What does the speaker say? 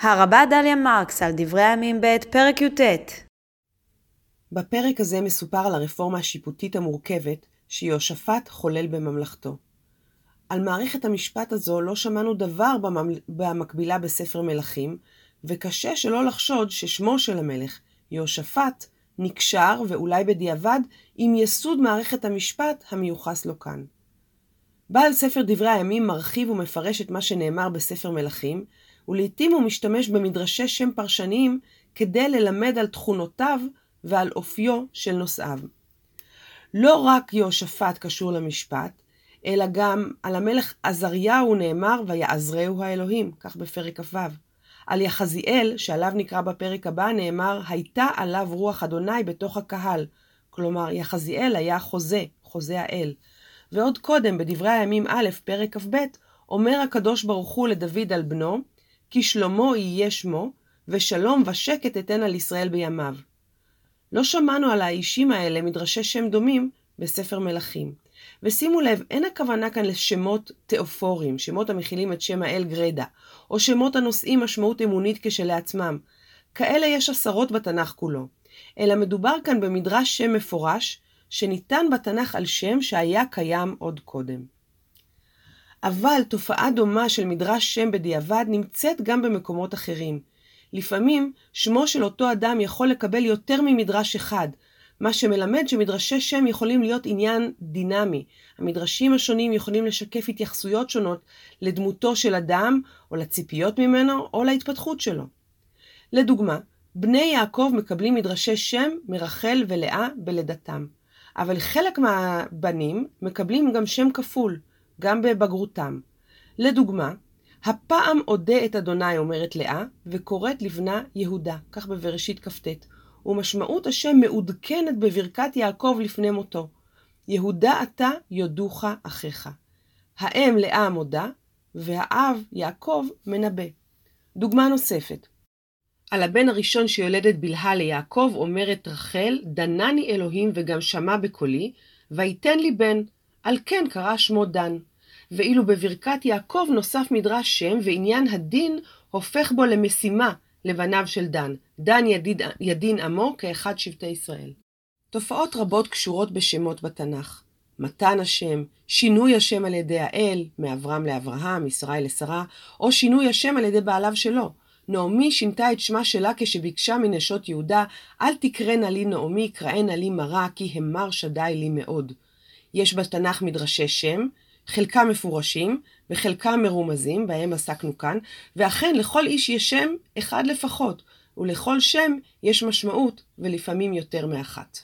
הרבה דליה מרקס על דברי הימים ב' פרק י"ט בפרק הזה מסופר על הרפורמה השיפוטית המורכבת שיהושפט חולל בממלכתו. על מערכת המשפט הזו לא שמענו דבר במקבילה בספר מלכים, וקשה שלא לחשוד ששמו של המלך, יהושפט, נקשר, ואולי בדיעבד, עם יסוד מערכת המשפט המיוחס לו כאן. בעל ספר דברי הימים מרחיב ומפרש את מה שנאמר בספר מלכים, ולעיתים הוא משתמש במדרשי שם פרשניים כדי ללמד על תכונותיו ועל אופיו של נושאיו. לא רק יהושפט קשור למשפט, אלא גם על המלך עזריהו נאמר ויעזרהו האלוהים, כך בפרק כ"ו. על יחזיאל, שעליו נקרא בפרק הבא, נאמר הייתה עליו רוח אדוני בתוך הקהל. כלומר, יחזיאל היה חוזה, חוזה האל. ועוד קודם, בדברי הימים א', פרק כ"ב, אומר הקדוש ברוך הוא לדוד על בנו, כי שלמה יהיה שמו, ושלום ושקט אתן על ישראל בימיו. לא שמענו על האישים האלה מדרשי שם דומים בספר מלכים. ושימו לב, אין הכוונה כאן לשמות תיאופורים, שמות המכילים את שם האל גרדה, או שמות הנושאים משמעות אמונית כשלעצמם. כאלה יש עשרות בתנ"ך כולו. אלא מדובר כאן במדרש שם מפורש, שניתן בתנ"ך על שם שהיה קיים עוד קודם. אבל תופעה דומה של מדרש שם בדיעבד נמצאת גם במקומות אחרים. לפעמים שמו של אותו אדם יכול לקבל יותר ממדרש אחד, מה שמלמד שמדרשי שם יכולים להיות עניין דינמי. המדרשים השונים יכולים לשקף התייחסויות שונות לדמותו של אדם, או לציפיות ממנו, או להתפתחות שלו. לדוגמה, בני יעקב מקבלים מדרשי שם מרחל ולאה בלידתם, אבל חלק מהבנים מקבלים גם שם כפול, גם בבגרותם. לדוגמה, הפעם אודה את אדוני, אומרת לאה, וקוראת לבנה יהודה, כך בבראשית כ"ט, ומשמעות השם מעודכנת בברכת יעקב לפני מותו. יהודה אתה יודוך אחיך. האם לאה מודה, והאב יעקב מנבא. דוגמה נוספת. על הבן הראשון שיולדת בלהה ליעקב אומרת רחל, דנני אלוהים וגם שמע בקולי, ויתן לי בן, על כן קרא שמו דן. ואילו בברכת יעקב נוסף מדרש שם, ועניין הדין הופך בו למשימה לבניו של דן. דן ידיד, ידין עמו כאחד שבטי ישראל. תופעות רבות קשורות בשמות בתנ"ך. מתן השם, שינוי השם על ידי האל, מאברהם לאברהם, ישראל לשרה, או שינוי השם על ידי בעליו שלו. נעמי שינתה את שמה שלה כשביקשה מנשות יהודה, אל תקראנה לי נעמי, קראנה לי מרה, כי המר שדי לי מאוד. יש בתנ"ך מדרשי שם, חלקם מפורשים וחלקם מרומזים, בהם עסקנו כאן, ואכן לכל איש יש שם אחד לפחות, ולכל שם יש משמעות, ולפעמים יותר מאחת.